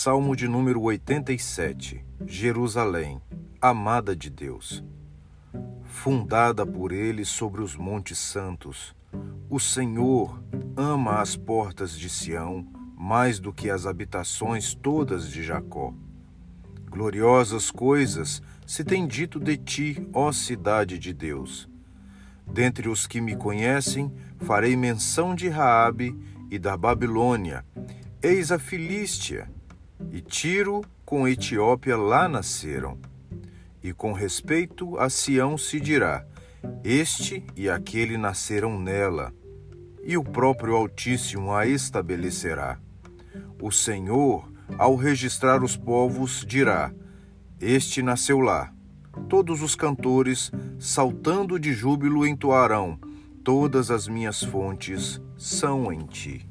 Salmo de número 87 Jerusalém, amada de Deus. Fundada por Ele sobre os montes santos, o Senhor ama as portas de Sião mais do que as habitações todas de Jacó. Gloriosas coisas se tem dito de ti, ó cidade de Deus. Dentre os que me conhecem, farei menção de Raabe e da Babilônia. Eis a Filístia, e Tiro com Etiópia lá nasceram. E com respeito a Sião se dirá: Este e aquele nasceram nela, e o próprio Altíssimo a estabelecerá. O Senhor, ao registrar os povos, dirá: Este nasceu lá. Todos os cantores, saltando de júbilo, entoarão: Todas as minhas fontes são em ti.